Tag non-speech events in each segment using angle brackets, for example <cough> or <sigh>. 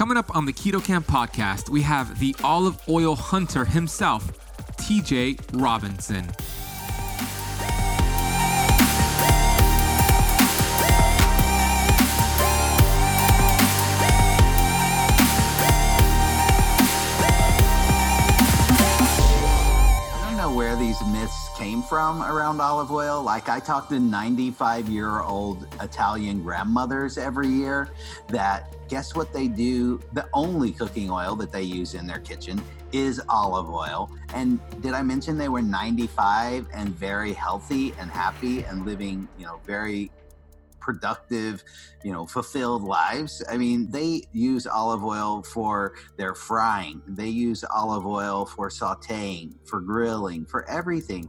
Coming up on the Keto Camp podcast, we have the olive oil hunter himself, TJ Robinson. Came from around olive oil. Like I talk to 95 year old Italian grandmothers every year that guess what they do? The only cooking oil that they use in their kitchen is olive oil. And did I mention they were 95 and very healthy and happy and living, you know, very productive, you know, fulfilled lives. I mean, they use olive oil for their frying, they use olive oil for sauteing, for grilling, for everything.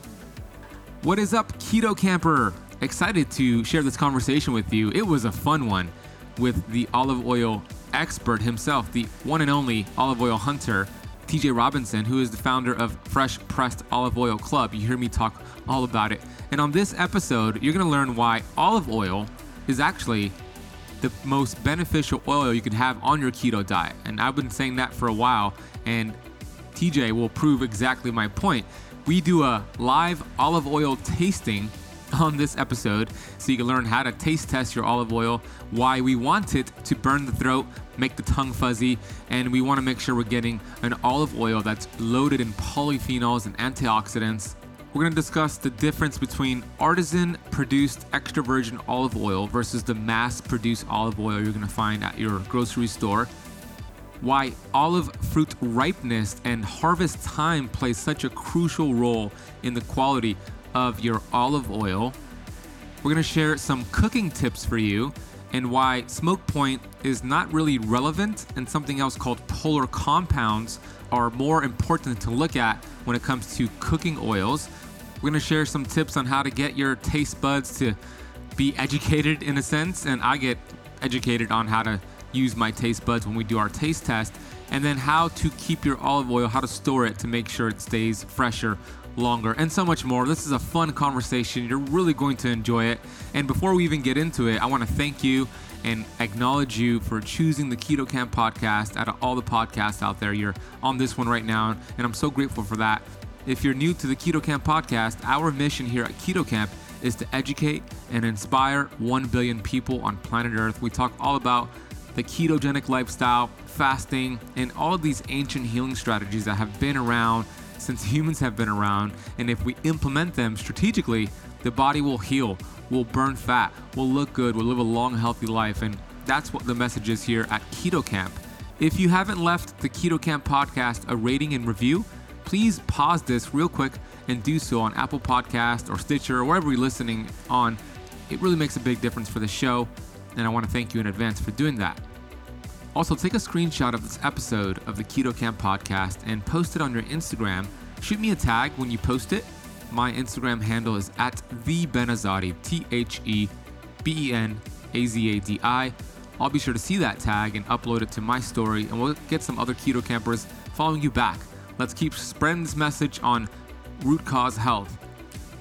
What is up, Keto Camper? Excited to share this conversation with you. It was a fun one with the olive oil expert himself, the one and only olive oil hunter, TJ Robinson, who is the founder of Fresh Pressed Olive Oil Club. You hear me talk all about it. And on this episode, you're going to learn why olive oil is actually the most beneficial oil you can have on your keto diet. And I've been saying that for a while, and TJ will prove exactly my point we do a live olive oil tasting on this episode so you can learn how to taste test your olive oil, why we want it to burn the throat, make the tongue fuzzy, and we want to make sure we're getting an olive oil that's loaded in polyphenols and antioxidants. We're going to discuss the difference between artisan produced extra virgin olive oil versus the mass produced olive oil you're going to find at your grocery store why olive fruit ripeness and harvest time plays such a crucial role in the quality of your olive oil. We're going to share some cooking tips for you and why smoke point is not really relevant and something else called polar compounds are more important to look at when it comes to cooking oils. We're going to share some tips on how to get your taste buds to be educated in a sense and I get educated on how to use my taste buds when we do our taste test, and then how to keep your olive oil, how to store it to make sure it stays fresher longer, and so much more. This is a fun conversation. You're really going to enjoy it. And before we even get into it, I want to thank you and acknowledge you for choosing the Keto Camp podcast out of all the podcasts out there. You're on this one right now, and I'm so grateful for that. If you're new to the Keto Camp podcast, our mission here at Keto Camp is to educate and inspire 1 billion people on planet Earth. We talk all about the ketogenic lifestyle, fasting, and all these ancient healing strategies that have been around since humans have been around. And if we implement them strategically, the body will heal, will burn fat, will look good, will live a long, healthy life. And that's what the message is here at Keto Camp. If you haven't left the Keto Camp podcast a rating and review, please pause this real quick and do so on Apple Podcast or Stitcher or wherever you're listening on. It really makes a big difference for the show and I want to thank you in advance for doing that. Also, take a screenshot of this episode of the Keto Camp podcast and post it on your Instagram. Shoot me a tag when you post it. My Instagram handle is at the Benazadi, T H E B E N A Z A D I. I'll be sure to see that tag and upload it to my story, and we'll get some other keto campers following you back. Let's keep spreading this message on root cause health.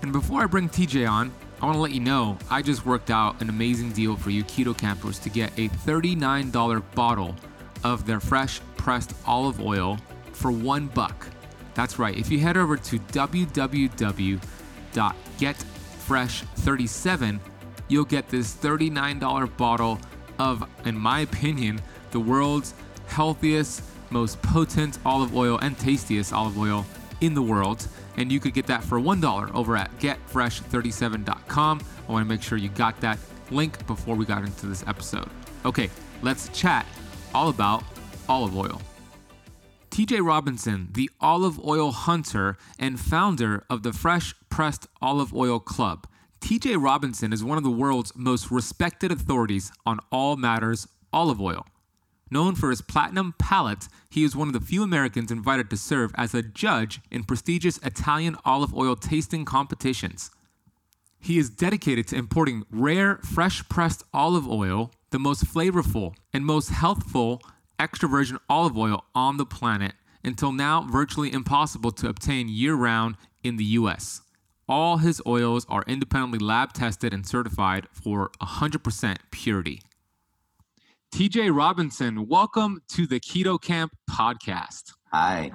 And before I bring TJ on, I want to let you know I just worked out an amazing deal for you keto campers to get a $39 bottle of their fresh pressed olive oil for one buck. That's right. If you head over to www.getfresh37, you'll get this $39 bottle of, in my opinion, the world's healthiest, most potent olive oil and tastiest olive oil in the world and you could get that for $1 over at getfresh37.com. I want to make sure you got that link before we got into this episode. Okay, let's chat all about olive oil. TJ Robinson, the olive oil hunter and founder of the Fresh Pressed Olive Oil Club. TJ Robinson is one of the world's most respected authorities on all matters olive oil. Known for his platinum palate, he is one of the few Americans invited to serve as a judge in prestigious Italian olive oil tasting competitions. He is dedicated to importing rare, fresh pressed olive oil, the most flavorful and most healthful extra virgin olive oil on the planet, until now virtually impossible to obtain year round in the US. All his oils are independently lab tested and certified for 100% purity. TJ Robinson, welcome to the Keto Camp podcast. Hi.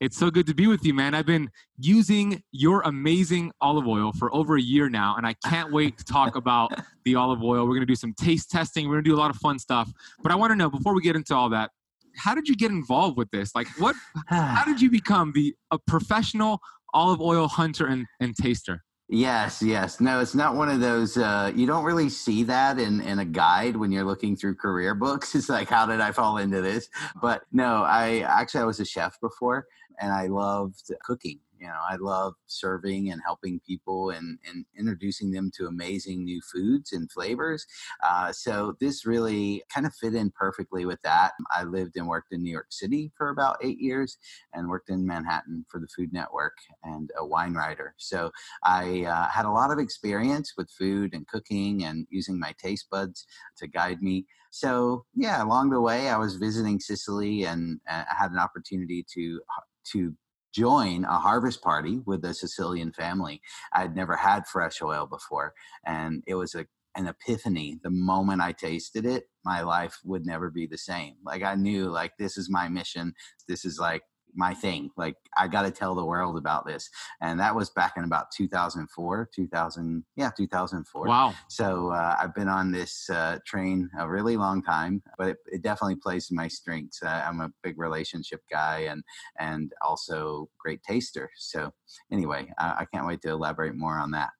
It's so good to be with you, man. I've been using your amazing olive oil for over a year now, and I can't wait to talk <laughs> about the olive oil. We're going to do some taste testing. We're going to do a lot of fun stuff. But I want to know before we get into all that, how did you get involved with this? Like, what? <sighs> how did you become the a professional olive oil hunter and, and taster? Yes, yes. No, it's not one of those. Uh, you don't really see that in in a guide when you're looking through career books. <laughs> It's like, how did I fall into this? But no, I actually I was a chef before, and I loved cooking you know i love serving and helping people and, and introducing them to amazing new foods and flavors uh, so this really kind of fit in perfectly with that. I lived and worked in new york city for about eight years and worked in manhattan for the food network and a wine writer so i uh, had a lot of experience with food and cooking and using my taste buds to guide me so yeah along the way i was visiting sicily and uh, i had an opportunity to to join a harvest party with a Sicilian family. I'd never had fresh oil before, and it was a an epiphany the moment i tasted it my life would never be the same like i knew like this is my mission this is like my thing. Like I got to tell the world about this. And that was back in about 2004, 2000, yeah, 2004. Wow. So uh, I've been on this uh, train a really long time, but it, it definitely plays to my strengths. Uh, I'm a big relationship guy and and also great taster. So anyway, I, I can't wait to elaborate more on that.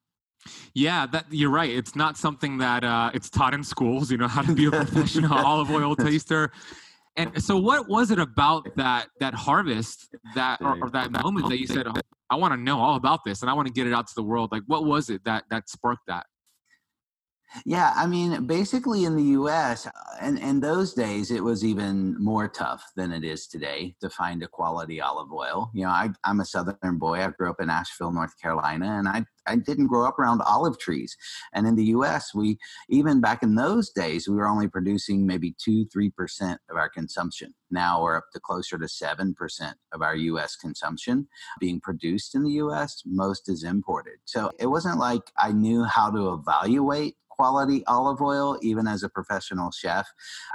Yeah, that you're right. It's not something that uh, it's taught in schools. You know how to be a <laughs> professional olive oil taster. And so, what was it about that that harvest that or, or that moment that you said, oh, "I want to know all about this and I want to get it out to the world"? Like, what was it that that sparked that? Yeah, I mean, basically in the U.S. and uh, in those days, it was even more tough than it is today to find a quality olive oil. You know, I, am a Southern boy. I grew up in Asheville, North Carolina, and I I didn't grow up around olive trees. And in the U.S., we even back in those days, we were only producing maybe two, three percent of our consumption. Now we're up to closer to seven percent of our U.S. consumption being produced in the U.S. Most is imported. So it wasn't like I knew how to evaluate quality olive oil, even as a professional chef.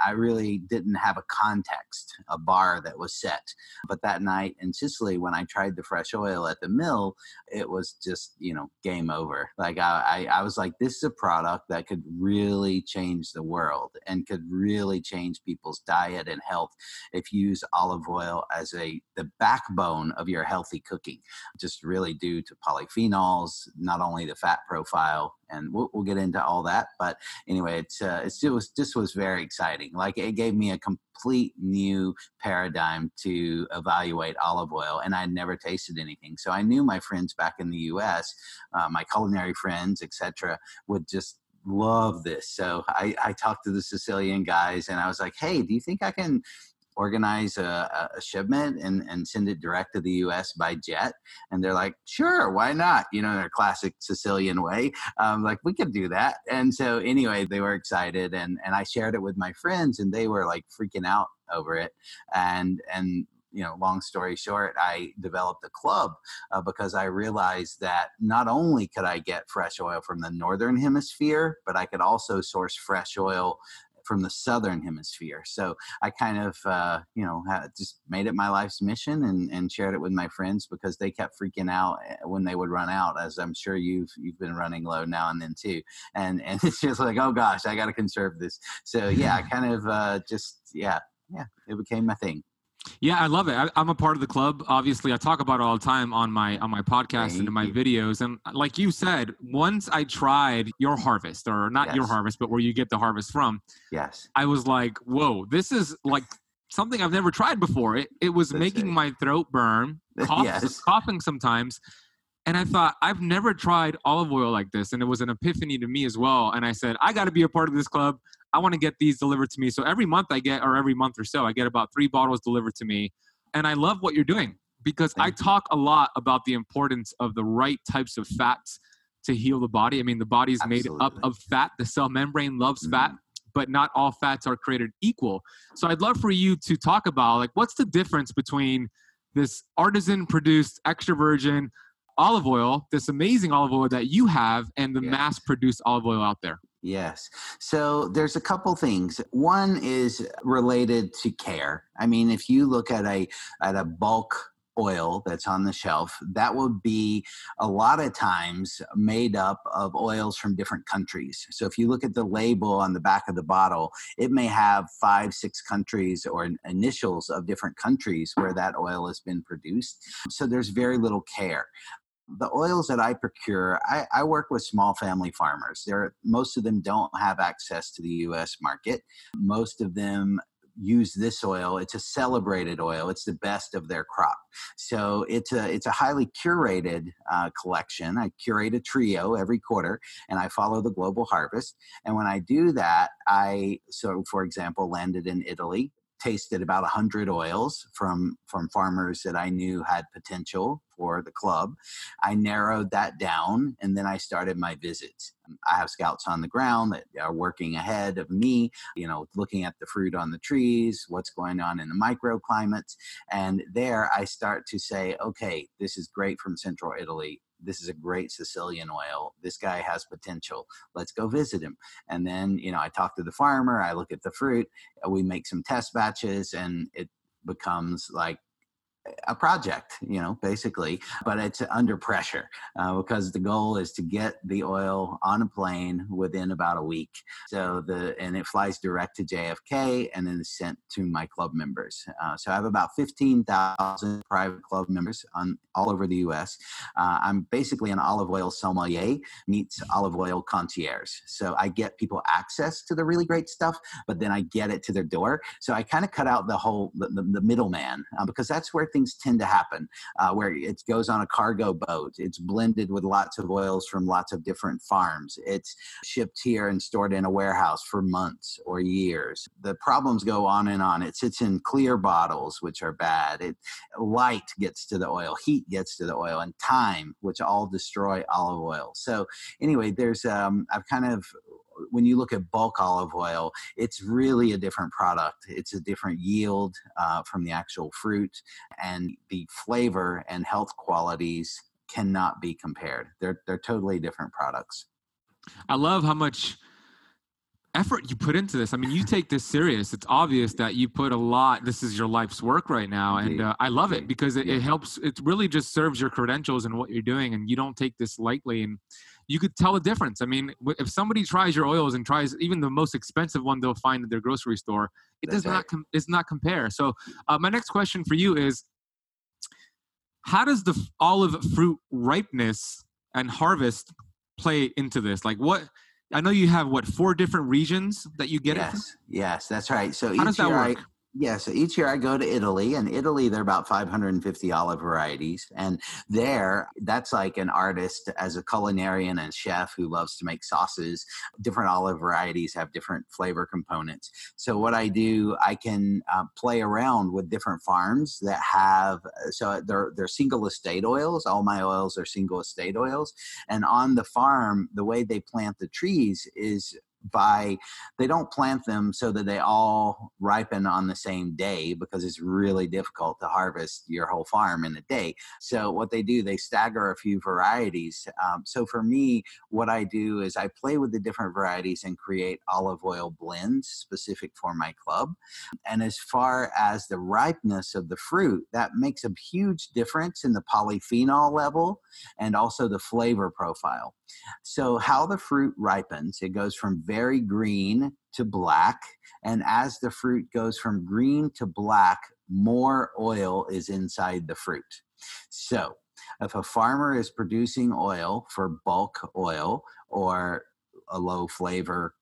I really didn't have a context, a bar that was set. But that night in Sicily, when I tried the fresh oil at the mill, it was just, you know, game over. Like I, I, I was like, this is a product that could really change the world and could really change people's diet and health if you use olive oil as a the backbone of your healthy cooking. Just really due to polyphenols, not only the fat profile, and we'll, we'll get into all that. But anyway, it's uh, it's it was this was very exciting. Like it gave me a complete new paradigm to evaluate olive oil, and I'd never tasted anything. So I knew my friends back in the U.S., uh, my culinary friends, etc., would just love this. So I, I talked to the Sicilian guys and I was like, hey, do you think I can organize a, a, shipment and, and send it direct to the US by jet? And they're like, sure, why not? You know, in a classic Sicilian way. Um, like, we could do that. And so, anyway, they were excited. And, and I shared it with my friends, and they were like freaking out over it. And, and, you know, long story short, I developed a club uh, because I realized that not only could I get fresh oil from the northern hemisphere, but I could also source fresh oil from the southern hemisphere. So I kind of, uh, you know, just made it my life's mission and, and shared it with my friends because they kept freaking out eh, when they would run out, as I'm sure you've you've been running low now and then too. And and <laughs> it's just like, oh gosh, I got to conserve this. So yeah, I <laughs> kind of uh, just yeah yeah, it became my thing. Yeah, I love it. I, am a part of the club. Obviously, I talk about it all the time on my on my podcast Thank and in my you. videos. And uh, like you said, once I tried your harvest, or not yes. your harvest, but where you get the harvest from, yes, I was like, "Whoa, this is like something I've never tried before." It it was That's making it. my throat burn, cough, <laughs> yes. coughing sometimes. And I thought, I've never tried olive oil like this. And it was an epiphany to me as well. And I said, I got to be a part of this club. I want to get these delivered to me. So every month I get, or every month or so, I get about three bottles delivered to me. And I love what you're doing because Thank I talk a lot about the importance of the right types of fats to heal the body. I mean, the body's Absolutely. made up of fat. The cell membrane loves mm-hmm. fat, but not all fats are created equal. So I'd love for you to talk about like what's the difference between this artisan produced extra virgin olive oil, this amazing olive oil that you have, and the yes. mass produced olive oil out there? Yes. So there's a couple things. One is related to care. I mean, if you look at a at a bulk oil that's on the shelf, that would be a lot of times made up of oils from different countries. So if you look at the label on the back of the bottle, it may have five, six countries or initials of different countries where that oil has been produced. So there's very little care the oils that I procure, I, I, work with small family farmers. There, most of them don't have access to the U.S. market. Most of them use this oil. It's a celebrated oil. It's the best of their crop. So it's a it's a highly curated uh, collection. I curate a trio every quarter, and I follow the global harvest. And when I do that, I so for example landed in Italy tasted about 100 oils from from farmers that I knew had potential for the club. I narrowed that down and then I started my visits. Um, I have scouts on the ground that are working ahead of me, you know, looking at the fruit on the trees, what's going on in the microclimates. And there I start to say, okay, this is great from central Italy this is a great Sicilian oil. This guy has potential. Let's go visit him. And then, you know, I talk to the farmer, I look at the fruit, we make some test batches, and it becomes like a project, you know, basically, but it's under pressure uh, because the goal is to get the oil on a plane within about a week. So the and it flies direct to JFK and then is sent to my club members. Uh, so I have about fifteen thousand private club members on all over the U.S. Uh, I'm basically an olive oil sommelier meets olive oil concierge. So I get people access to the really great stuff, but then I get it to their door. So I kind of cut out the whole the, the, the middleman uh, because that's where things tend to happen uh, where it goes on a cargo boat. It's blended with lots of oils from lots of different farms. It's shipped here and stored in a warehouse for months or years. The problems go on and on. It sits in clear bottles, which are bad. It light gets to the oil, heat gets to the oil, and time, which all destroy olive oil. So anyway, there's um, I've kind of when you look at bulk olive oil, it's really a different product. It's a different yield uh, from the actual fruit, and the flavor and health qualities cannot be compared. They're they're totally different products. I love how much effort you put into this. I mean, you take this serious. It's obvious that you put a lot. This is your life's work right now, and uh, I love it because it, it helps. It really just serves your credentials and what you're doing, and you don't take this lightly. And you could tell a difference. I mean, if somebody tries your oils and tries even the most expensive one they'll find at their grocery store, it That's does right. not com- does not compare. So, uh, my next question for you is, how does the olive fruit ripeness and harvest play into this? Like, what? I know you have what four different regions that you get yes, it. Yes, yes, that's right. So how does that work? I, yeah, so each year I go to Italy, and Italy, there are about 550 olive varieties. And there, that's like an artist as a culinarian and chef who loves to make sauces. Different olive varieties have different flavor components. So, what I do, I can uh, play around with different farms that have, so they're, they're single estate oils. All my oils are single estate oils. And on the farm, the way they plant the trees is by they don't plant them so that they all ripen on the same day because it's really difficult to harvest your whole farm in a day. So what they do they stagger a few varieties. Um, so for me what i do is i play with the different varieties and create olive oil blends specific for my club. And as far as the ripeness of the fruit that makes a huge difference in the polyphenol level and also the flavor profile so, how the fruit ripens, it goes from very green to black. And as the fruit goes from green to black, more oil is inside the fruit. So, if a farmer is producing oil for bulk oil or a low flavor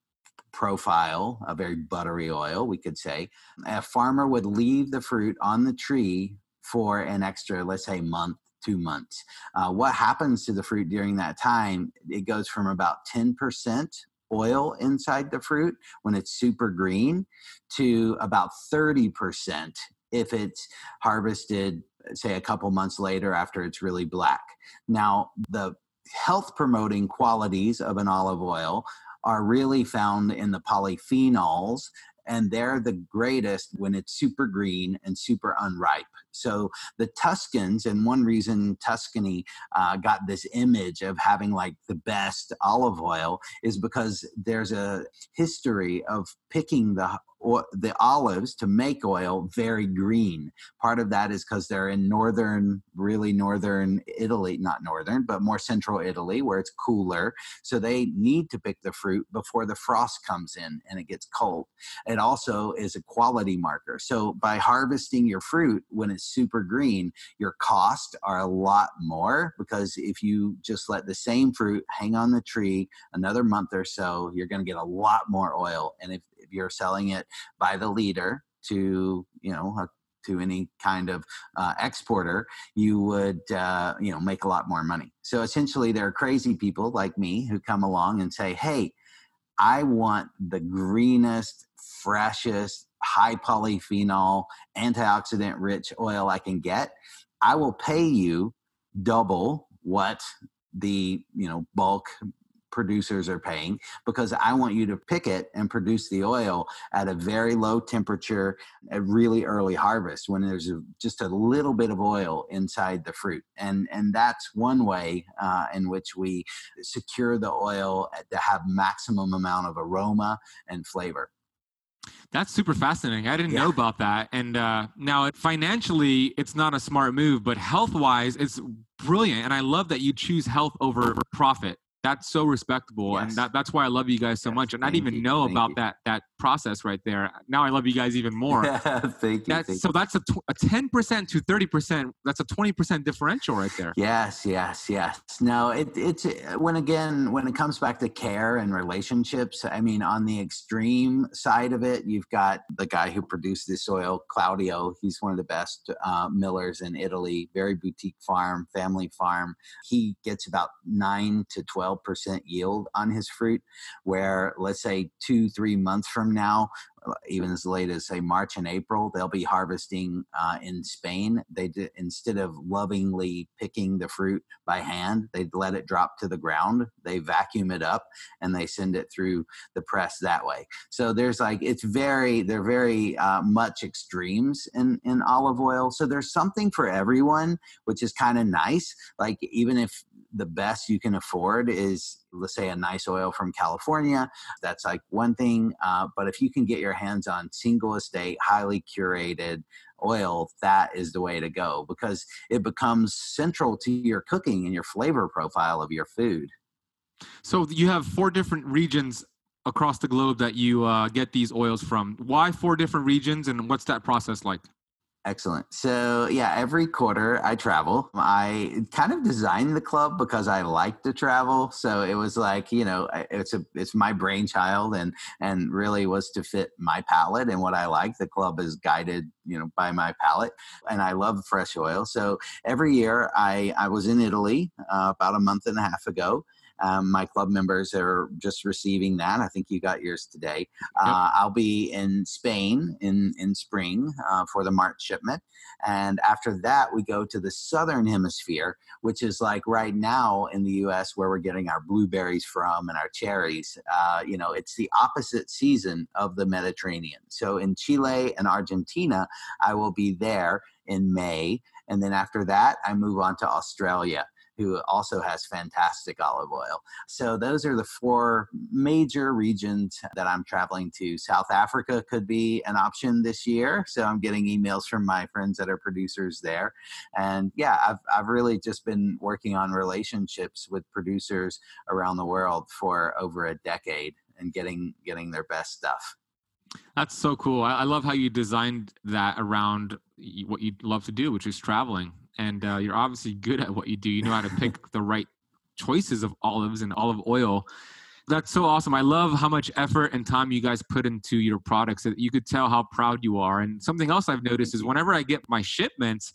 profile, a very buttery oil, we could say, a farmer would leave the fruit on the tree for an extra, let's say, month two months. Uh, what happens to the fruit during that time? It goes from about 10% oil inside the fruit when it's super green to about 30% if it's harvested say a couple months later after it's really black. Now, the health promoting qualities of an olive oil are really found in the polyphenols and they're the greatest when it's super green and super unripe. So the Tuscans, and one reason Tuscany uh, got this image of having like the best olive oil is because there's a history of picking the or the olives to make oil very green. Part of that is because they're in northern, really northern Italy, not northern, but more central Italy where it's cooler. So they need to pick the fruit before the frost comes in and it gets cold. It also is a quality marker. So by harvesting your fruit when it's super green, your costs are a lot more because if you just let the same fruit hang on the tree another month or so, you're going to get a lot more oil. And if you're selling it by the liter to you know a, to any kind of uh, exporter, you would uh, you know make a lot more money. So essentially, there are crazy people like me who come along and say, "Hey, I want the greenest, freshest, high polyphenol, antioxidant rich oil I can get. I will pay you double what the you know bulk producers are paying because I want you to pick it and produce the oil at a very low temperature at really early harvest when there's a, just a little bit of oil inside the fruit. And, and that's one way uh, in which we secure the oil to have maximum amount of aroma and flavor. That's super fascinating. I didn't yeah. know about that. And uh, now, financially, it's not a smart move, but health wise, it's brilliant. And I love that you choose health over profit that's so respectable yes. and that, that's why i love you guys so yes. much and i didn't even you. know about you. that that process right there now i love you guys even more <laughs> Thank you. That's, so that's a, a 10% to 30% that's a 20% differential right there yes yes yes no it, it's when again when it comes back to care and relationships i mean on the extreme side of it you've got the guy who produced this oil claudio he's one of the best uh, millers in italy very boutique farm family farm he gets about 9 to 12 12% yield on his fruit, where let's say two, three months from now, uh, even as late as say March and April, they'll be harvesting uh, in Spain. They did, instead of lovingly picking the fruit by hand, they let it drop to the ground. They vacuum it up and they send it through the press that way. So there's like it's very they're very uh, much extremes in in olive oil. So there's something for everyone, which is kind of nice. Like even if the best you can afford is let's say a nice oil from california. That's like one thing uh, but if you can get your hands on single estate highly curated oil that is the way to go because it becomes central to your cooking and your flavor profile of your food. So you have four different regions across the globe that you uh, get these oils from. Why four different regions and what's that process like Excellent. So yeah, every quarter I travel. I kind of designed the club because I like to travel. So it was like you know, it's a it's my brainchild and and really was to fit my palate and what I like. The club is guided you know by my palate, and I love fresh oil. So every year I I was in Italy uh, about a month and a half ago. Um, my club members are just receiving that. I think you got yours today. Uh, I'll be in Spain in in spring uh, for the March shipment, and after that we go to the southern hemisphere, which is like right now in the U.S. where we're getting our blueberries from and our cherries. Uh, you know, it's the opposite season of the Mediterranean. So in Chile and Argentina, I will be there in May. And then after that, I move on to Australia who also has fantastic olive oil. So those are the four major regions that I'm traveling to. South Africa could be an option this year. So I'm getting emails from my friends that are producers there. And yeah, I've, I've really just been working on relationships with producers around the world for over a decade and getting getting their best stuff. That's so cool. I, love how you designed that around what you love to do, which is traveling and uh, you're obviously good at what you do. You know how to pick the right choices of olives and olive oil. That's so awesome. I love how much effort and time you guys put into your products. You could tell how proud you are. And something else I've noticed is whenever I get my shipments,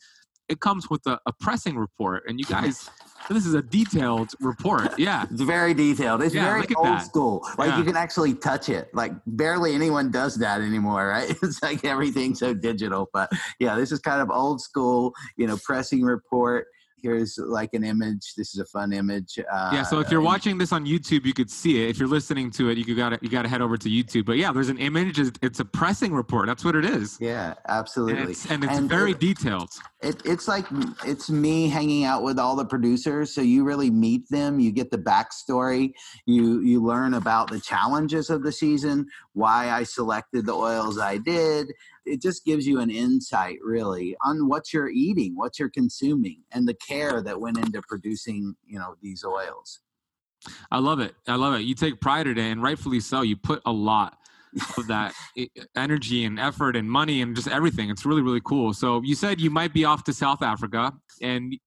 it comes with a, a pressing report, and you guys. This is a detailed report. Yeah. It's very detailed. It's Yeah, very old that. school. Like Yeah. you can actually touch it. Like barely anyone does that anymore, right? <laughs> It's like everything's so digital. But yeah, this is kind of old school, you know, pressing report. Here's like an image. This is a fun image. Uh, Yeah, so if you're watching this on YouTube, you could see it. If you're listening to it, you got you got to head over to YouTube. But yeah, there's an image. It's, a pressing report. That's what it is. Yeah, And absolutely. it's, and it's And very it- detailed. It, it's like it's me hanging out with all the producers, so you really meet them. You get the backstory. You you learn about the challenges of the season, why I selected the oils I did. It just gives you an insight, really, on what you're eating, what you're consuming, and the care that went into producing, you know, these oils. I love it. I love it. You take pride in it, and rightfully so. You put a lot of that <laughs> energy and effort and money and just everything. It's really, really cool. So you said you might be off to South Africa and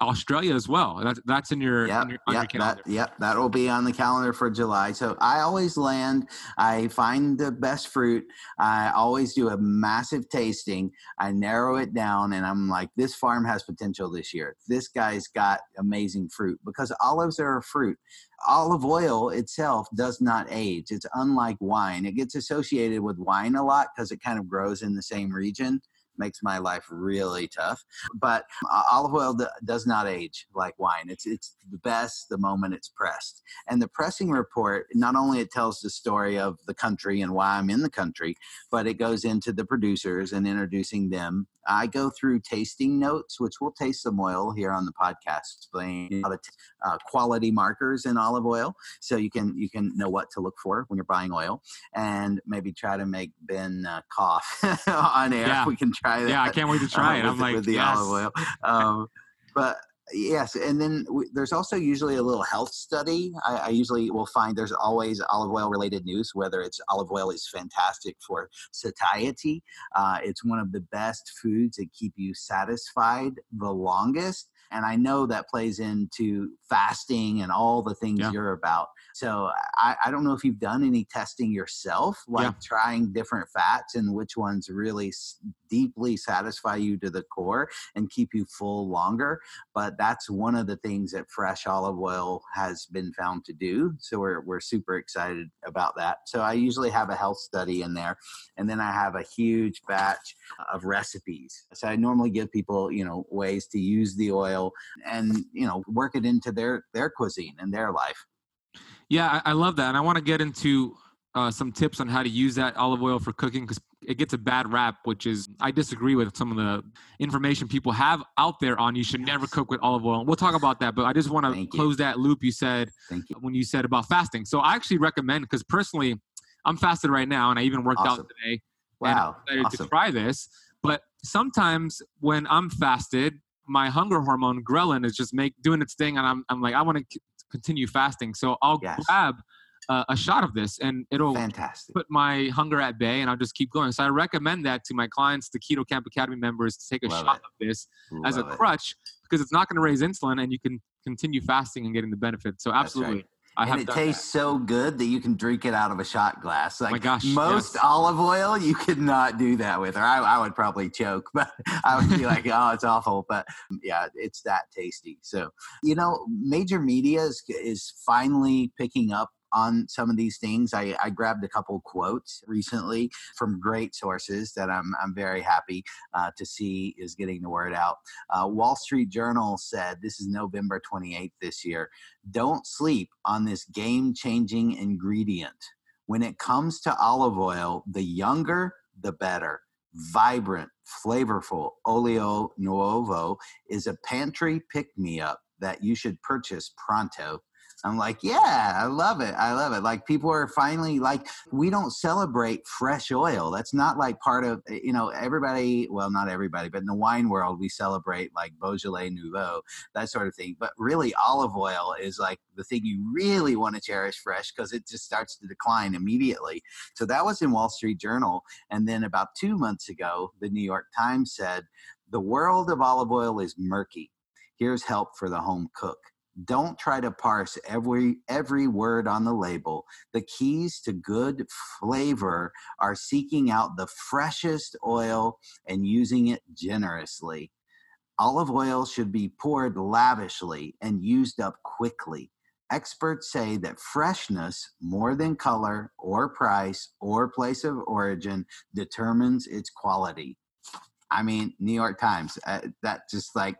Australia as well. That's that's in your, Yeah, in your, yeah, your calendar. that, yep, that will be on the calendar for July. So I always land. I find the best fruit. I always do a massive tasting. I narrow it down, and I'm like, this farm has potential this year. This guy's got amazing fruit because olives are a fruit. Olive oil itself does not age. It's unlike wine. It gets associated with wine a lot because it kind of grows in the same region. Makes my life really tough but uh, olive oil does not age like wine. It's it's the best the moment it's pressed. And the pressing report not only it tells the story of the country and why I'm in the country, but it goes into the producers and introducing them. I go through tasting notes, which we'll taste some oil here on the podcast, explain how the t- uh, quality markers in olive oil, so you can you can know what to look for when you're buying oil, and maybe try to make Ben uh, cough <laughs> on air. Yeah. We can try that Yeah, I can't wait to try uh, it. with, I'm like, with the yes. olive oil. Um, but yes, and then we, there's also usually a little health study. I, I usually will find there's always olive oil related news, whether it's olive oil is fantastic for satiety. Uh, it's one of the best foods that keep you satisfied the longest. And I know that plays into fasting and all the things Yeah. you're about. So I, I don't know if you've done any testing yourself, like Yeah. trying different fats and which ones really s- deeply satisfy you to the core and keep you full longer. But that's one of the things that fresh olive oil has been found to do. So we're, we're super excited about that. So I usually have a health study in there. And then I have a huge batch of recipes. So I normally give people, you know, ways to use the oil and, you know, work it into their, their cuisine and their life. Yeah, I, I love that, and I want to get into uh, some tips on how to use that olive oil for cooking because it gets a bad rap, which is I disagree with some of the information people have out there on you should never cook with olive oil. We'll talk about that, but I just want to you. close that loop you said Thank you. when you said about fasting. So I actually recommend because personally, I'm fasted right now, and I even worked Awesome. out today. Wow. and I'm excited Awesome. to try this. But sometimes when I'm fasted, my hunger hormone ghrelin is just make doing its thing, and I'm I'm like I want to c- continue fasting, so I'll Yes. grab uh, a shot of this, and it'll Fantastic. put my hunger at bay, and I'll just keep going. So I recommend that to my clients, the Keto Camp Academy members, to take a Love shot it. of this as a Love it. crutch because it's not going to raise insulin, and you can continue fasting and getting the benefit. So absolutely, I have and it tastes so good that you can drink it out of a shot glass. Like my gosh, most yes. olive oil, you could not do that with, or I, I would probably choke, <laughs> but I would be like, oh, it's awful. But yeah, it's that tasty. So, you know, major media is, is finally picking up on some of these things. I, I grabbed a couple quotes recently from great sources that I'm, I'm very happy uh, to see is getting the word out. Uh, Wall Street Journal said, this is November 28th this year, don't sleep on this game changing ingredient. When it comes to olive oil, the younger, the better. Vibrant, flavorful olio nuovo is a pantry pick me up that you should purchase pronto. I'm like, yeah, I love it. I love it. Like people are finally like, we don't celebrate fresh oil. That's not like part of, eh, you know, everybody, well, not everybody, but in the wine world, we celebrate like Beaujolais Nouveau, that sort of thing. But really, olive oil is like the thing you really want to cherish fresh because it just starts to decline immediately. So that was in Wall Street Journal. And then about two months ago, the New York Times said, the world of olive oil is murky. Here's help for the home cook. Don't try to parse every every word on the label. The keys to good flavor are seeking out the freshest oil and using it generously. Olive oil should be poured lavishly and used up quickly. Experts say that freshness, more than color or price or place of origin, determines its quality. I mean, New York Times, uh, that just like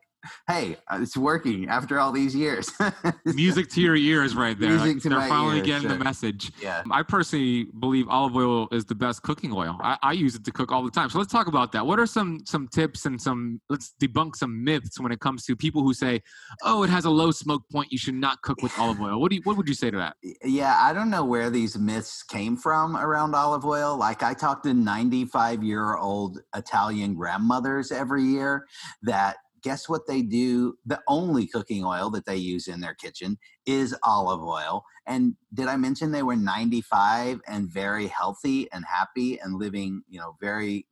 hey, uh, it's working after all these years. <laughs> Music to your ears, right there. To They're finally ears, getting sure. the message. Yeah. I personally believe olive oil is the best cooking oil. I, I, use it to cook all the time. So let's talk about that. What are some some tips and some let's debunk some myths when it comes to people who say, "Oh, it has a low smoke point. You should not cook with olive oil." What do you, what would you say to that? Yeah, I don't know where these myths came from around olive oil. Like I talk to 95 year old Italian grandmothers every year that guess what they do? The only cooking oil that they use in their kitchen is olive oil. And did I mention they were 95 and very healthy and happy and living, you know, very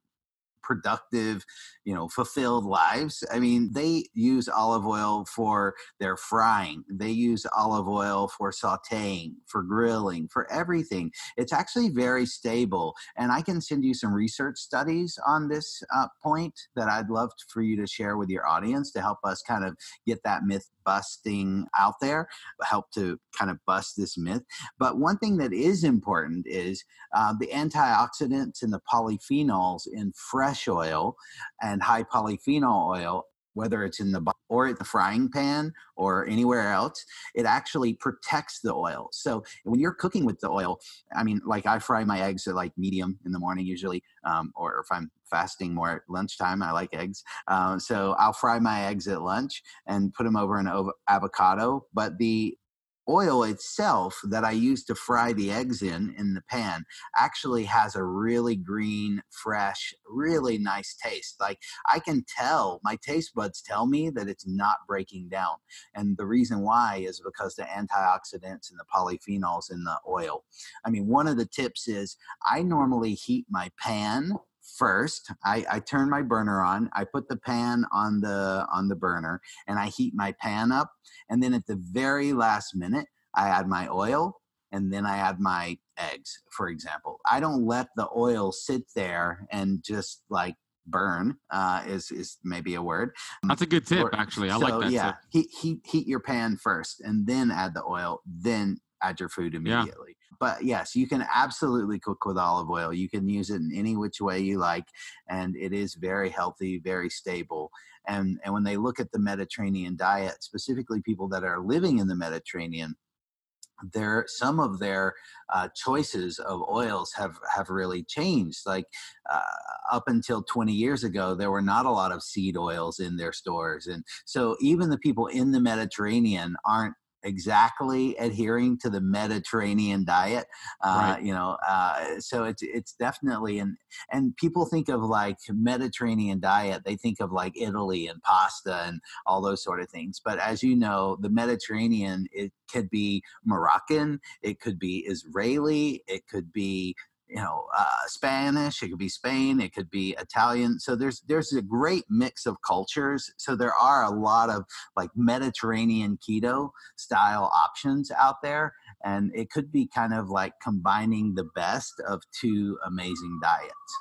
productive, you know, fulfilled lives. I mean, they use olive oil for their frying. They use olive oil for sautéing, for grilling, for everything. It's actually very stable. And I can send you some research studies on this uh, point that I'd love for you to share with your audience to help us kind of get that myth busting out there, help to kind of bust this myth. But one thing that is important is uh, the antioxidants and the polyphenols in fresh oil and high polyphenol oil whether it's in the or at the frying pan or anywhere else, it actually protects the oil. So when you're cooking with the oil, I mean, like I fry my eggs at like medium in the morning usually, um, or if I'm fasting more at lunchtime, I like eggs. Um, so I'll fry my eggs at lunch and put them over an avocado. But the oil itself that I use to fry the eggs in in the pan actually has a really green, fresh, really nice taste. Like I can tell, my taste buds tell me that it's not breaking down. And the reason why is because the antioxidants and the polyphenols in the oil. I mean, one of the tips is I normally heat my pan first I, I turn my burner on i put the pan on the on the burner and i heat my pan up and then at the very last minute i add my oil and then i add my eggs for example i don't let the oil sit there and just like burn uh, is is maybe a word. That's a good tip, or, actually. I so, like that. Yeah, heat, heat heat your pan first, and then add the oil, then add your food immediately. But yes, you can absolutely cook with olive oil. You can use it in any which way you like, and it is very healthy, very stable. And and when they look at the Mediterranean diet, specifically people that are living in the Mediterranean, their some of their uh, choices of oils have have really changed like uh, up until 20 years ago there were not a lot of seed oils in their stores and so even the people in the mediterranean aren't exactly adhering to the Mediterranean diet. Uh, right. You know, uh, so it's it's definitely and and people think of like Mediterranean diet, they think of like Italy and pasta and all those sort of things. But as you know, the Mediterranean it could be Moroccan, it could be Israeli, it could be you know uh, Spanish. It could be Spain. It could be Italian. So there's there's a great mix of cultures. So there are a lot of like Mediterranean keto style options out there, and it could be kind of like combining the best of two amazing diets.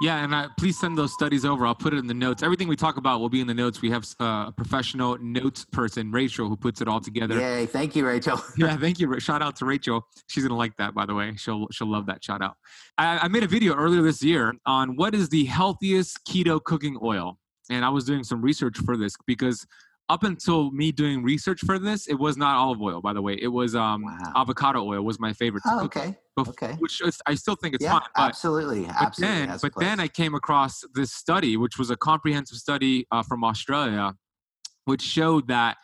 Yeah, and uh, please send those studies over. I'll put it in the notes. Everything we talk about will be in the notes. We have uh, a professional notes person, Rachel, who puts it all together. Yay! Thank you, Rachel. <laughs> yeah, thank you. Shout out to Rachel. She's gonna like that, by the way. She'll she'll love that shout out. I, I made a video earlier this year on what is the healthiest keto cooking oil, and I was doing some research for this because up until me doing research for this, it was not olive oil, by the way. It was um, wow. avocado oil was my favorite. Oh, okay. Okay. Which is, I still think it's yeah, fine. But, absolutely. But absolutely then, but then I came across this study, which was a comprehensive study uh, from Australia, which showed that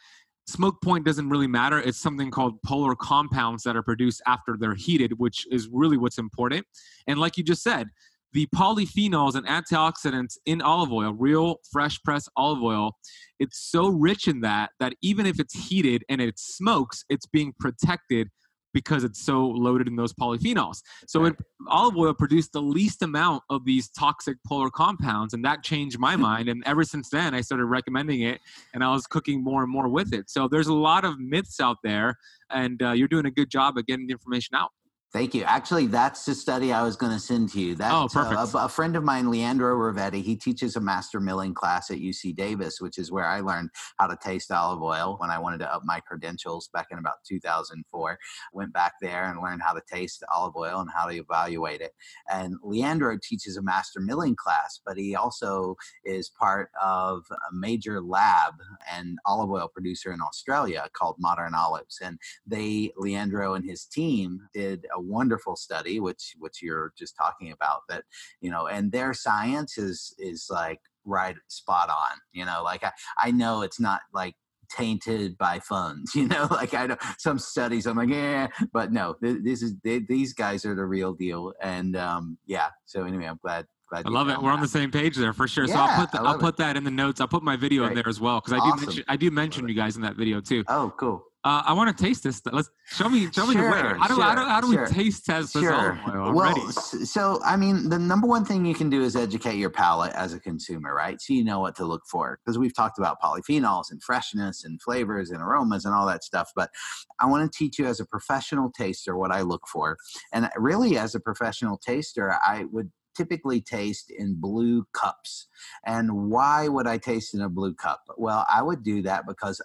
smoke point doesn't really matter. It's something called polar compounds that are produced after they're heated, which is really what's important. And like you just said, the polyphenols and antioxidants in olive oil, real fresh pressed olive oil, it's so rich in that that even if it's heated and it smokes, it's being protected because it's so loaded in those polyphenols. So it, olive oil produced the least amount of these toxic polar compounds, and that changed my <laughs> mind. And ever since then, I started recommending it, and I was cooking more and more with it. So there's a lot of myths out there, and uh, you're doing a good job of getting the information out. Thank you. Actually, that's the study I was going to send to you. That, oh, perfect. Uh, a, a, friend of mine, Leandro Ravetti, he teaches a master milling class at UC Davis, which is where I learned how to taste olive oil when I wanted to up my credentials back in about 2004. Went back there and learned how to taste olive oil and how to evaluate it. And Leandro teaches a master milling class, but he also is part of a major lab and olive oil producer in Australia called Modern Olives. And they, Leandro and his team, did a wonderful study, which which you're just talking about. That you know, and their science is is like right spot on. You know, like I I know it's not like tainted by funds <laughs> you know like i know some studies i'm like yeah but no this is they, these guys are the real deal and um yeah so anyway i'm glad I love it. We're that. on the same page there for sure. Yeah, so I'll put the, I'll put that in the notes. I'll put my video Great. in there as well because I awesome. do mention I do mention you guys in that video too. Oh, cool. Uh, I want to taste this. Let's show me, show me sure, the way. How do, sure, how do, how do sure. we taste test this sure. well, ready. so I mean, the number one thing you can do is educate your palate as a consumer, right? So you know what to look for because we've talked about polyphenols and freshness and flavors and aromas and all that stuff. But I want to teach you as a professional taster what I look for, and really as a professional taster, I would typically taste in blue cups. And why would I taste in a blue cup? Well, I would do that because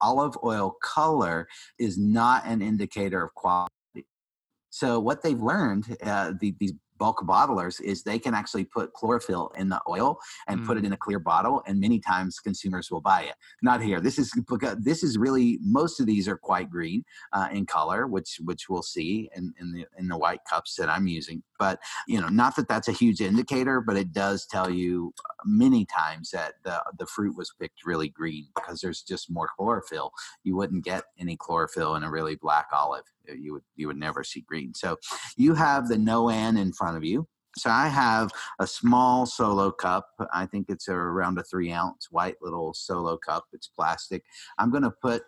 olive oil color is not an indicator of quality. So what they've learned, uh, the, these bulk bottlers is they can actually put chlorophyll in the oil and mm. put it mm. in a clear bottle and many times consumers will buy it not here this is this is really most of these are quite green uh, in color which which we'll see in, in the in the white cups that i'm using but you know not that that's a huge indicator but it does tell you uh, many times that the the fruit was picked really green because there's just more chlorophyll you wouldn't get any chlorophyll in a really black olive uh, you would you would never see green. So you have the Noan in front of you. So I have a small solo cup. I think it's around a three ounce white little solo cup. It's plastic. I'm going to put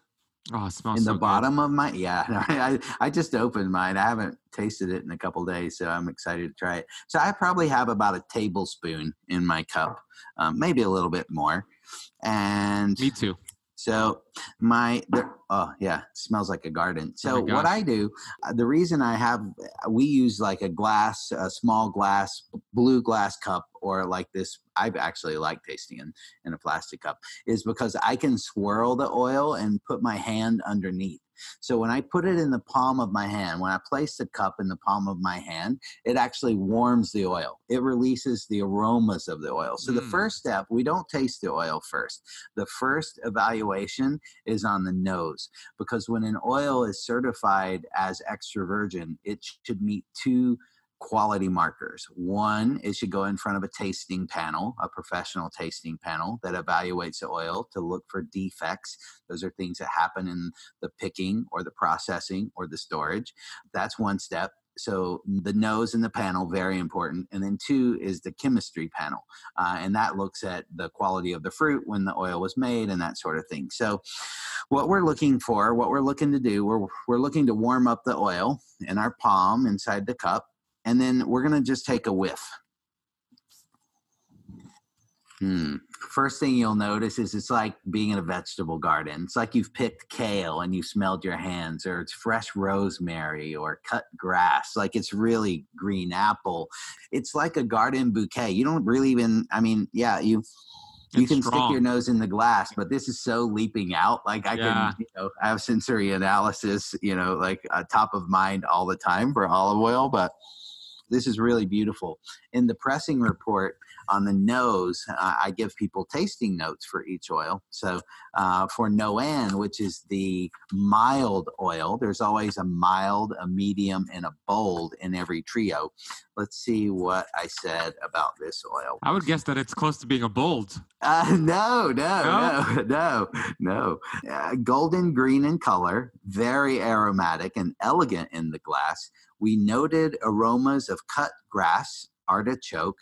Oh, in the so bottom of my yeah. <laughs> I, I just opened mine. I haven't tasted it in a couple days, so I'm excited to try it. So I probably have about a tablespoon in my cup, um, maybe a little bit more. And me too. So my oh yeah, smells like a garden. So oh what I do, uh, the reason I have we use like a glass, a small glass, blue glass cup, or like this. I actually like tasting in in a plastic cup, is because I can swirl the oil and put my hand underneath. So when I put it in the palm of my hand, when I place the cup in the palm of my hand, it actually warms the oil. It releases the aromas of the oil. So mm. the first step, we don't taste the oil first. The first evaluation is on the nose because when an oil is certified as extra virgin, it should meet two quality markers. One, it should go in front of a tasting panel, a professional tasting panel that evaluates the oil to look for defects. Those are things that happen in the picking or the processing or the storage. That's one step. So the nose and the panel, very important. And then two is the chemistry panel. Uh, and that looks at the quality of the fruit when the oil was made and that sort of thing. So what we're looking for, what we're looking to do, we're, we're looking to warm up the oil in our palm inside the cup and then we're going to just take a whiff. Hmm. First thing you'll notice is it's like being in a vegetable garden. It's like you've picked kale and you smelled your hands, or it's fresh rosemary or cut grass. Like it's really green apple. It's like a garden bouquet. You don't really even, I mean, yeah, you you it's can strong. stick your nose in the glass, but this is so leaping out. Like I yeah. can, you know, have sensory analysis, you know, like uh, top of mind all the time for olive oil, but this is really beautiful. In the pressing report on the nose, uh, I give people tasting notes for each oil. So uh, for Noan, which is the mild oil, there's always a mild, a medium, and a bold in every trio. Let's see what I said about this oil. I would guess that it's close to being a bold. Uh, <laughs> no, no, no, <laughs> no, no. Uh, golden green in color, very aromatic and elegant in the glass we noted aromas of cut grass, artichoke,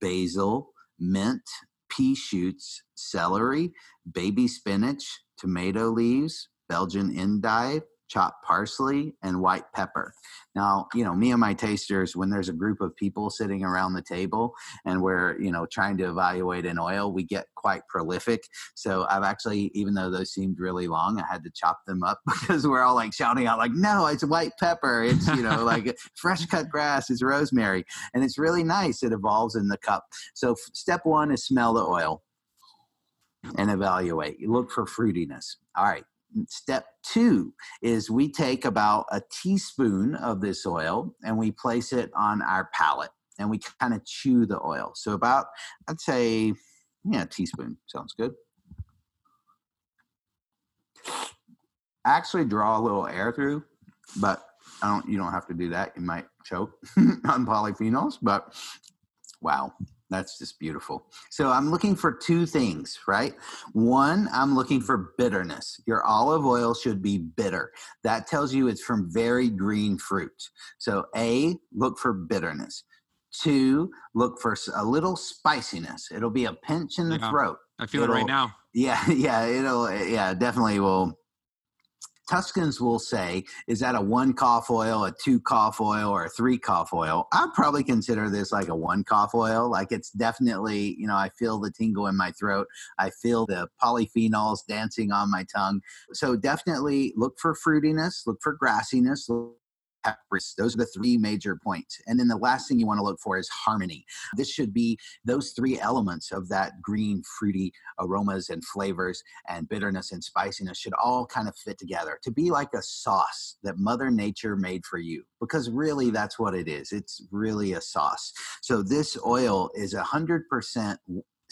basil, mint, pea shoots, celery, baby spinach, tomato leaves, Belgian endive, chopped parsley, and white pepper. Now, you know, me and my tasters, when there's a group of people sitting around the table and we're, you know, trying to evaluate an oil, we get quite prolific. So I've actually, even though those seemed really long, I had to chop them up <laughs> because we're all like shouting out, like, no, it's white pepper. It's, you know, like <laughs> fresh cut grass, it's rosemary. And it's really nice. It evolves in the cup. So step one is smell the oil and evaluate. You look for fruitiness. All right. Step two is we take about a teaspoon of this oil and we place it on our palate and we kind of chew the oil. So about, I'd say, yeah, a teaspoon sounds good. Actually, draw a little air through, but I don't. You don't have to do that. You might choke <laughs> on polyphenols, but wow, that's just beautiful. So I'm looking for two things, right? One, I'm looking for bitterness. Your olive oil should be bitter. That tells you it's from very green fruit. So A, look for bitterness. Two, look for a little spiciness. It'll be a pinch in the yeah, throat. I feel it'll, it right now. <laughs> Yeah, yeah, it'll yeah, definitely will Tuscans will say, is that a one cough oil, a two cough oil, or a three cough oil? I'd probably consider this like a one cough oil. Like it's definitely, you know, I feel the tingle in my throat. I feel the polyphenols dancing on my tongue. So definitely look for fruitiness, look for grassiness, peppers. Those are the three major points. And then the last thing you want to look for is harmony. This should be those three elements of that green, fruity aromas and flavors and bitterness and spiciness should all kind of fit together to be like a sauce that Mother Nature made for you. Because really, that's what it is. It's really a sauce. So this oil is 100%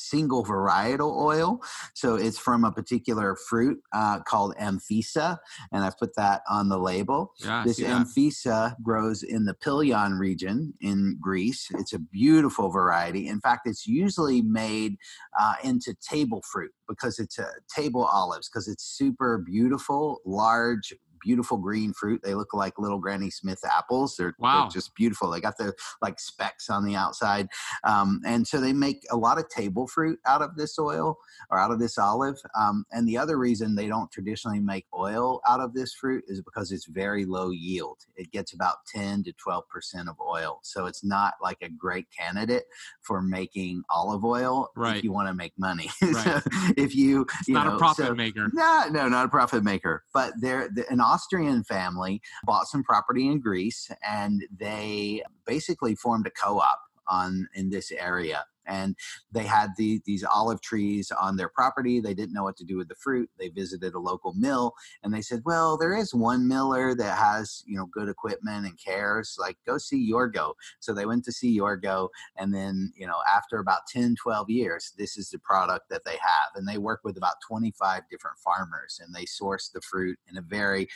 single varietal oil. So it's from a particular fruit uh, called Amphissa, and I've put that on the label. Yeah, this Amphissa grows in the Pilion region in Greece. It's a beautiful variety. In fact, it's usually made uh, into table fruit because it's a table olives because it's super beautiful, large, beautiful green fruit. They look like little Granny Smith apples. They're, wow. they're just beautiful. They got the like specks on the outside. Um, and so they make a lot of table fruit out of this oil or out of this olive. Um, and the other reason they don't traditionally make oil out of this fruit is because it's very low yield. It gets about 10 to 12% of oil. So it's not like a great candidate for making olive oil <laughs> right. if you want to make money. Right. so if you, you not know, a profit so, maker. No, no, not a profit maker. But they're an Austrian family bought some property in Greece and they basically formed a co-op on in this area and they had the, these olive trees on their property. They didn't know what to do with the fruit. They visited a local mill and they said, "Well, there is one miller that has you know good equipment and cares. Like, go see Yorgo." So they went to see Yorgo, and then you know after about 10, 12 years, this is the product that they have, and they work with about 25 different farmers, and they source the fruit in a very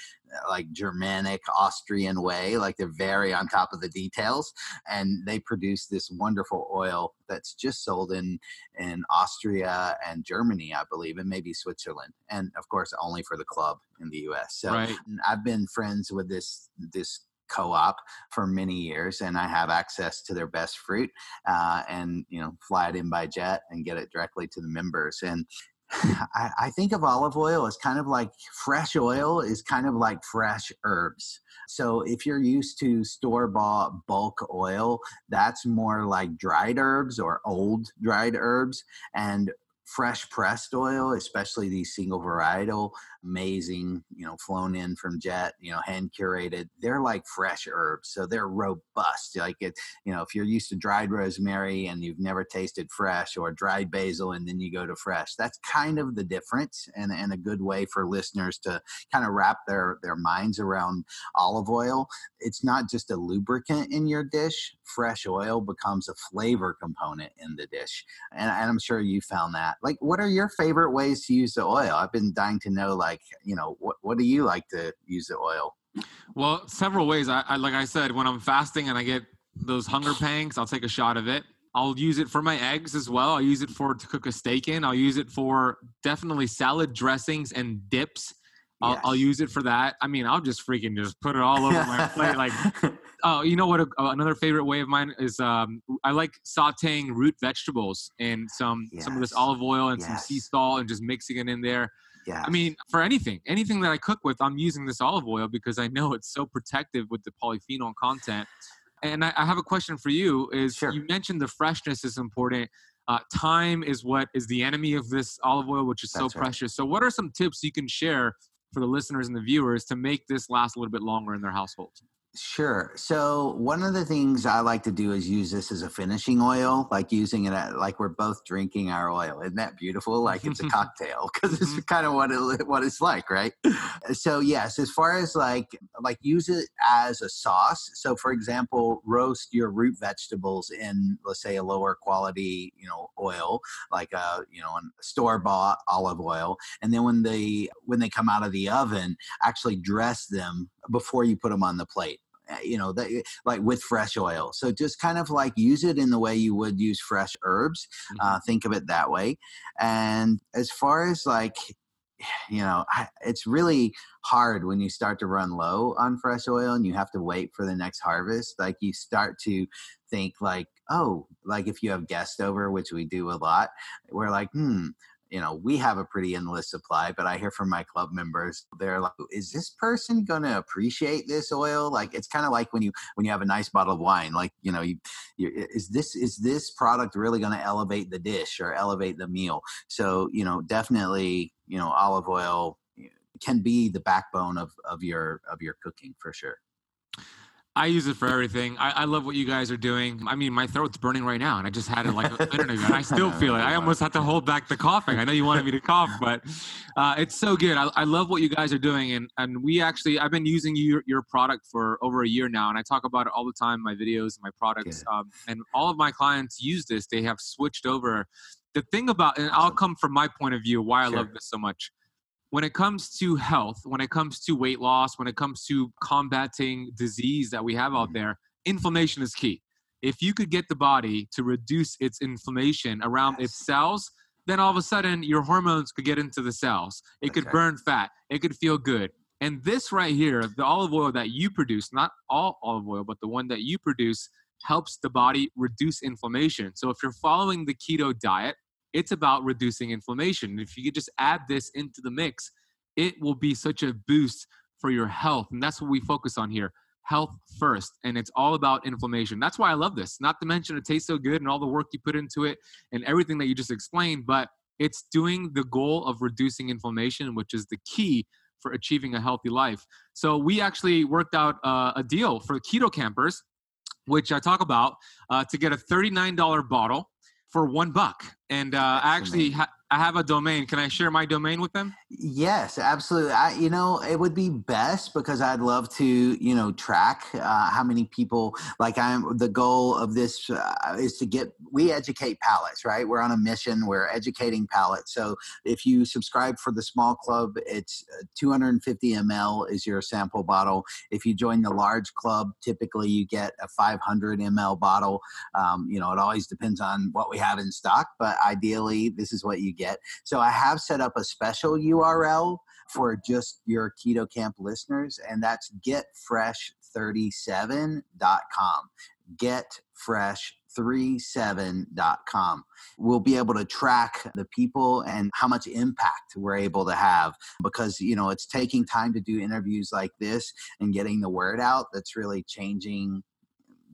like Germanic Austrian way. Like they're very on top of the details, and they produce this wonderful oil that's just sold in in Austria and Germany, I believe, and maybe Switzerland, and of course only for the club in the U.S. So right. I've been friends with this this co-op for many years and i have access to their best fruit uh, and you know fly it in by jet and get it directly to the members and <laughs> I, I, think of olive oil as kind of like fresh oil is kind of like fresh herbs. So if you're used to store bought bulk oil, that's more like dried herbs or old dried herbs. And fresh pressed oil, especially these single varietal, amazing, you know, flown in from jet, you know, hand curated. They're like fresh herbs, so they're robust. Like it, you know, if you're used to dried rosemary and you've never tasted fresh, or dried basil and then you go to fresh, that's kind of the difference, and and a good way for listeners to kind of wrap their their minds around olive oil. It's not just a lubricant in your dish. Fresh oil becomes a flavor component in the dish, and, and I'm sure you found that like what are your favorite ways to use the oil i've been dying to know like you know what, what do you like to use the oil well several ways I, I like i said when i'm fasting and i get those hunger pangs i'll take a shot of it I'll use it for my eggs as well. I'll use it for to cook a steak in. I'll use it for definitely salad dressings and dips. I'll, yes. I'll, use it for that. I mean, I'll just freaking just put it all over my plate. Like, <laughs> oh, you know what? A, another favorite way of mine is um, I like sautéing root vegetables in some yes. some of this olive oil and yes. some sea salt and just mixing it in there. Yeah. I mean, for anything, anything that I cook with, I'm using this olive oil because I know it's so protective with the polyphenol content. And I, I have a question for you: Is sure. you mentioned the freshness is important. Uh, time is what is the enemy of this olive oil, which is That's so right. precious. So, what are some tips you can share for the listeners and the viewers to make this last a little bit longer in their households? Sure. So one of the things I like to do is use this as a finishing oil, like using it at, like we're both drinking our oil. Isn't that beautiful? Like it's a <laughs> cocktail because it's mm-hmm. kind of what it what it's like, right? So yes, as far as like like use it as a sauce. So for example, roast your root vegetables in let's say a lower quality you know oil, like a you know a store bought olive oil, and then when they when they come out of the oven, actually dress them before you put them on the plate you know that like with fresh oil so just kind of like use it in the way you would use fresh herbs mm-hmm. uh, think of it that way and as far as like <sighs> you know it's really hard when you start to run low on fresh oil and you have to wait for the next harvest like you start to think like oh like if you have guests over which we do a lot we're like hmm you know, we have a pretty endless supply, but I hear from my club members, they're like, is this person going to appreciate this oil? Like, it's kind of like when you, when you have a nice bottle of wine, like, you know, you, you is this, is this product really going to elevate the dish or elevate the meal? So, you know, definitely, you know, olive oil can be the backbone of, of your, of your cooking for sure. I use it for everything. I, I, love what you guys are doing. I mean, my throat's burning right now, and I just had it like a minute ago, and I still <laughs> feel it. I almost had to hold back the coughing. I know you wanted me to cough, but uh, it's so good. I, I, love what you guys are doing, and and we actually I've been using your your product for over a year now, and I talk about it all the time, my videos, my products, um, and all of my clients use this. They have switched over. The thing about, and I'll come from my point of view, why I sure. love this so much when it comes to health, when it comes to weight loss, when it comes to combating disease that we have out mm-hmm. there, inflammation is key. If you could get the body to reduce its inflammation around yes. its cells, then all of a sudden your hormones could get into the cells. It could burn fat. It could feel good. And this right here, the olive oil that you produce, not all olive oil, but the one that you produce, helps the body reduce inflammation. So if you're following the keto diet, it's about reducing inflammation. If you could just add this into the mix, it will be such a boost for your health. And that's what we focus on here health first. And it's all about inflammation. That's why I love this. Not to mention it tastes so good and all the work you put into it and everything that you just explained, but it's doing the goal of reducing inflammation, which is the key for achieving a healthy life. So we actually worked out uh, a deal for keto campers, which I talk about, uh, to get a $39 bottle for one buck. And uh, I actually, ha- I have a domain. Can I share my domain with them? Yes, absolutely. I, you know, it would be best because I'd love to, you know, track uh, how many people. Like I'm, the goal of this uh, is to get. We educate palates, right? We're on a mission. We're educating palates. So if you subscribe for the small club, it's uh, 250 ml is your sample bottle. If you join the large club, typically you get a 500 ml bottle. Um, you know, it always depends on what we have in stock, but ideally, this is what you get. So I have set up a special URL for just your Keto Camp listeners, and that's getfresh37.com. Getfresh37.com. We'll be able to track the people and how much impact we're able to have because, you know, it's taking time to do interviews like this and getting the word out that's really changing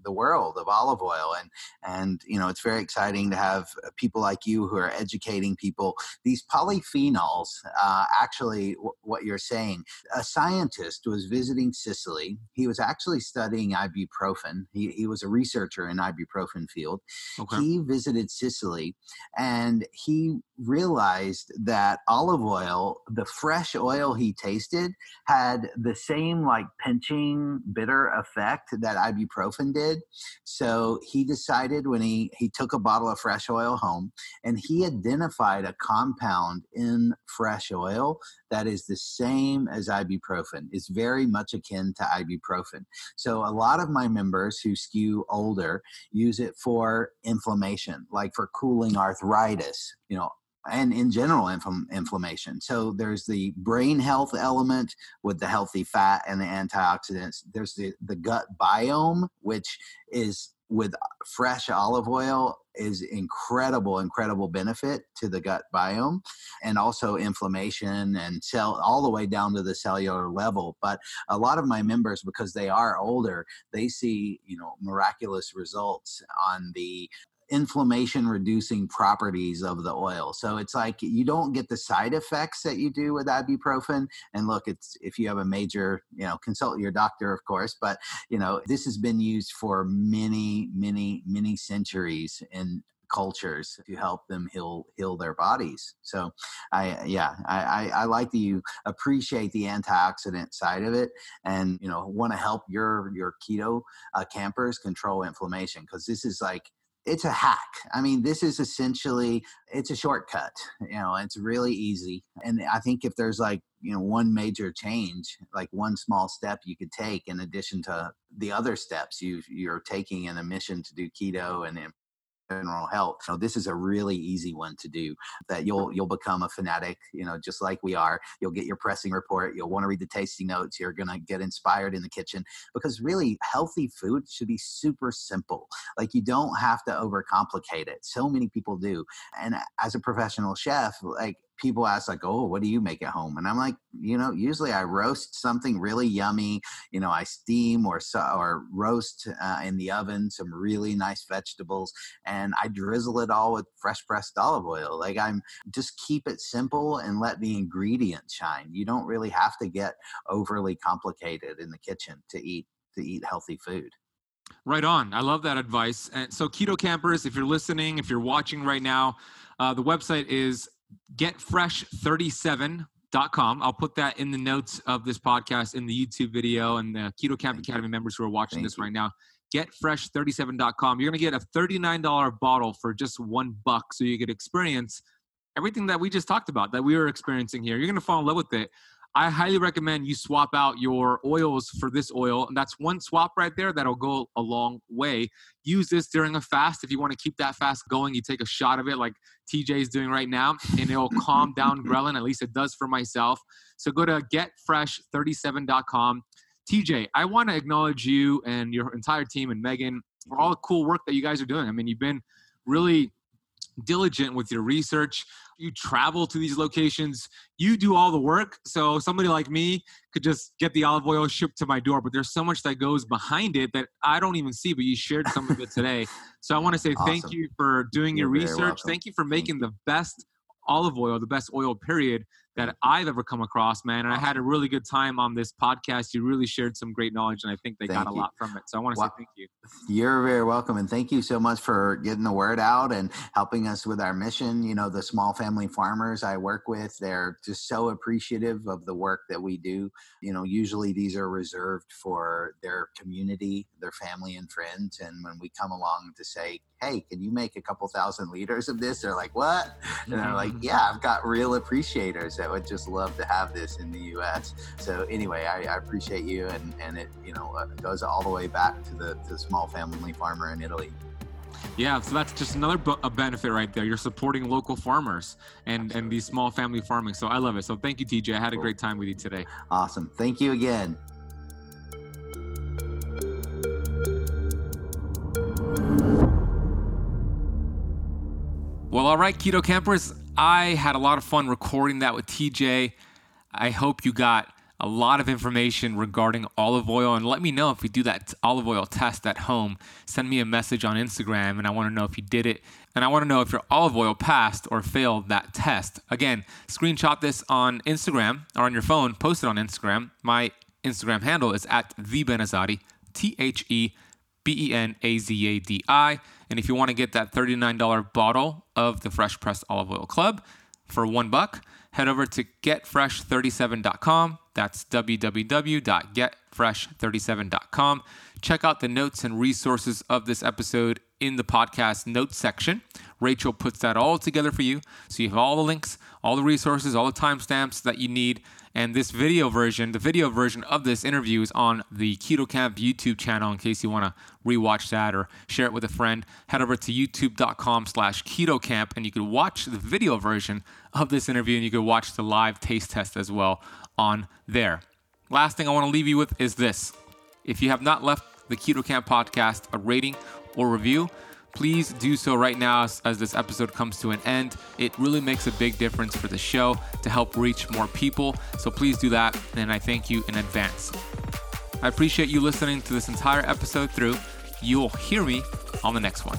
the world of olive oil and and you know it's very exciting to have uh, people like you who are educating people. These polyphenols uh, actually w- what you're saying a scientist was visiting sicily. He was actually studying ibuprofen. He, he was a researcher in ibuprofen field. Okay. he visited sicily and he realized that olive oil the fresh oil he tasted had the same like pinching bitter effect that ibuprofen did did. So he decided when he, he took a bottle of fresh oil home and he identified a compound in fresh oil that is the same as ibuprofen, is very much akin to ibuprofen. So a lot of my members who skew older use it for inflammation, like for cooling arthritis, you know, and in general inflammation. So there's the brain health element with the healthy fat and the antioxidants. There's the, the gut biome, which is with fresh olive oil is incredible incredible benefit to the gut biome and also inflammation and cell all the way down to the cellular level but a lot of my members because they are older they see you know miraculous results on the inflammation reducing properties of the oil. So it's like you don't get the side effects that you do with ibuprofen. And look, it's if you have a major, you know, consult your doctor, of course. But you know, this has been used for many, many, many centuries in cultures to help them heal heal their bodies. So, I yeah, I, I, I like that you appreciate the antioxidant side of it, and you know want to help your your keto uh, campers control inflammation because this is like it's a hack. I mean, this is essentially it's a shortcut. You know, it's really easy. And I think if there's like, you know, one major change, like one small step you could take in addition to the other steps you you're taking in a mission to do keto and general health. So this is a really easy one to do that you'll you'll become a fanatic, you know, just like we are. You'll get your pressing report, you'll want to read the tasting notes, you're to get inspired in the kitchen because really healthy food should be super simple. Like you don't have to overcomplicate it. So many people do. And as a professional chef, like people ask like oh what do you make at home and i'm like you know usually i roast something really yummy you know i steam or or roast uh, in the oven some really nice vegetables and i drizzle it all with fresh pressed olive oil like i'm just keep it simple and let the ingredients shine you don't really have to get overly complicated in the kitchen to eat to eat healthy food Right on. I love that advice. And so, keto campers, if you're listening, if you're watching right now, uh, the website is getfresh37.com. I'll put that in the notes of this podcast in the YouTube video and the Keto Camp Thank Academy you. members who are watching Thank this right now. Getfresh37.com. You're going to get a $39 bottle for just one buck so you get experience everything that we just talked about that we were experiencing here. You're going to fall in love with it. I highly recommend you swap out your oils for this oil. And that's one swap right there that'll go a long way. Use this during a fast. If you want to keep that fast going, you take a shot of it like TJ is doing right now, and it'll <laughs> calm down ghrelin. At least it does for myself. So go to getfresh37.com. TJ, I want to acknowledge you and your entire team and Megan for all the cool work that you guys are doing. I mean, you've been really diligent with your research. You travel to these locations, you do all the work. So somebody like me could just get the olive oil shipped to my door, but there's so much that goes behind it that I don't even see, but you shared some of it <laughs> today. So I want to say awesome. thank you for doing You're your research. Thank you for making the best olive oil, the best oil period that I've ever come across, man. And I had a really good time on this podcast. You really shared some great knowledge, and I think they thank got you. a lot from it. So I want to well, say thank you. You're very welcome, and thank you so much for getting the word out and helping us with our mission. You know, the small family farmers I work with, they're just so appreciative of the work that we do. You know, usually these are reserved for their community, their family and friends, and when we come along to say, "Hey, can you make a couple thousand liters of this?" They're like, "What?" And they're like, mm-hmm. "Yeah, I've got real appreciators." That would just love to have this in the U.S. So anyway, I, I appreciate you, and and it you know uh, goes all the way back to the, to small family farmer in Italy. Yeah, so that's just another b- a benefit right there. You're supporting local farmers and Absolutely. and these small family farming. So I love it. So thank you, TJ. I had a great time with you today. Awesome. Thank you again. Well, all right, keto campers. I had a lot of fun recording that with TJ. I hope you got a lot of information regarding olive oil and let me know if you do that olive oil test at home. Send me a message on Instagram and I want to know if you did it. And I want to know if your olive oil passed or failed that test. Again, screenshot this on Instagram or on your phone, post it on Instagram. My Instagram handle is at the Benazadi, T H E B E N A Z A D I. And if you want to get that $39 bottle of the Fresh Pressed Olive Oil Club for one buck, head over to getfresh37.com. That's www.getfresh37.com. Check out the notes and resources of this episode in the podcast notes section. Rachel puts that all together for you. So you have all the links, all the resources, all the timestamps that you need and this video version, the video version of this interview is on the Keto Camp YouTube channel in case you want to rewatch that or share it with a friend. Head over to youtube.com slash keto camp and you can watch the video version of this interview and you can watch the live taste test as well on there. Last thing I want to leave you with is this. If you have not left the Keto Camp podcast a rating or review, please do so right now as, as, this episode comes to an end. It really makes a big difference for the show to help reach more people. So please do that, and I thank you in advance. I appreciate you listening to this entire episode through. You will hear me on the next one.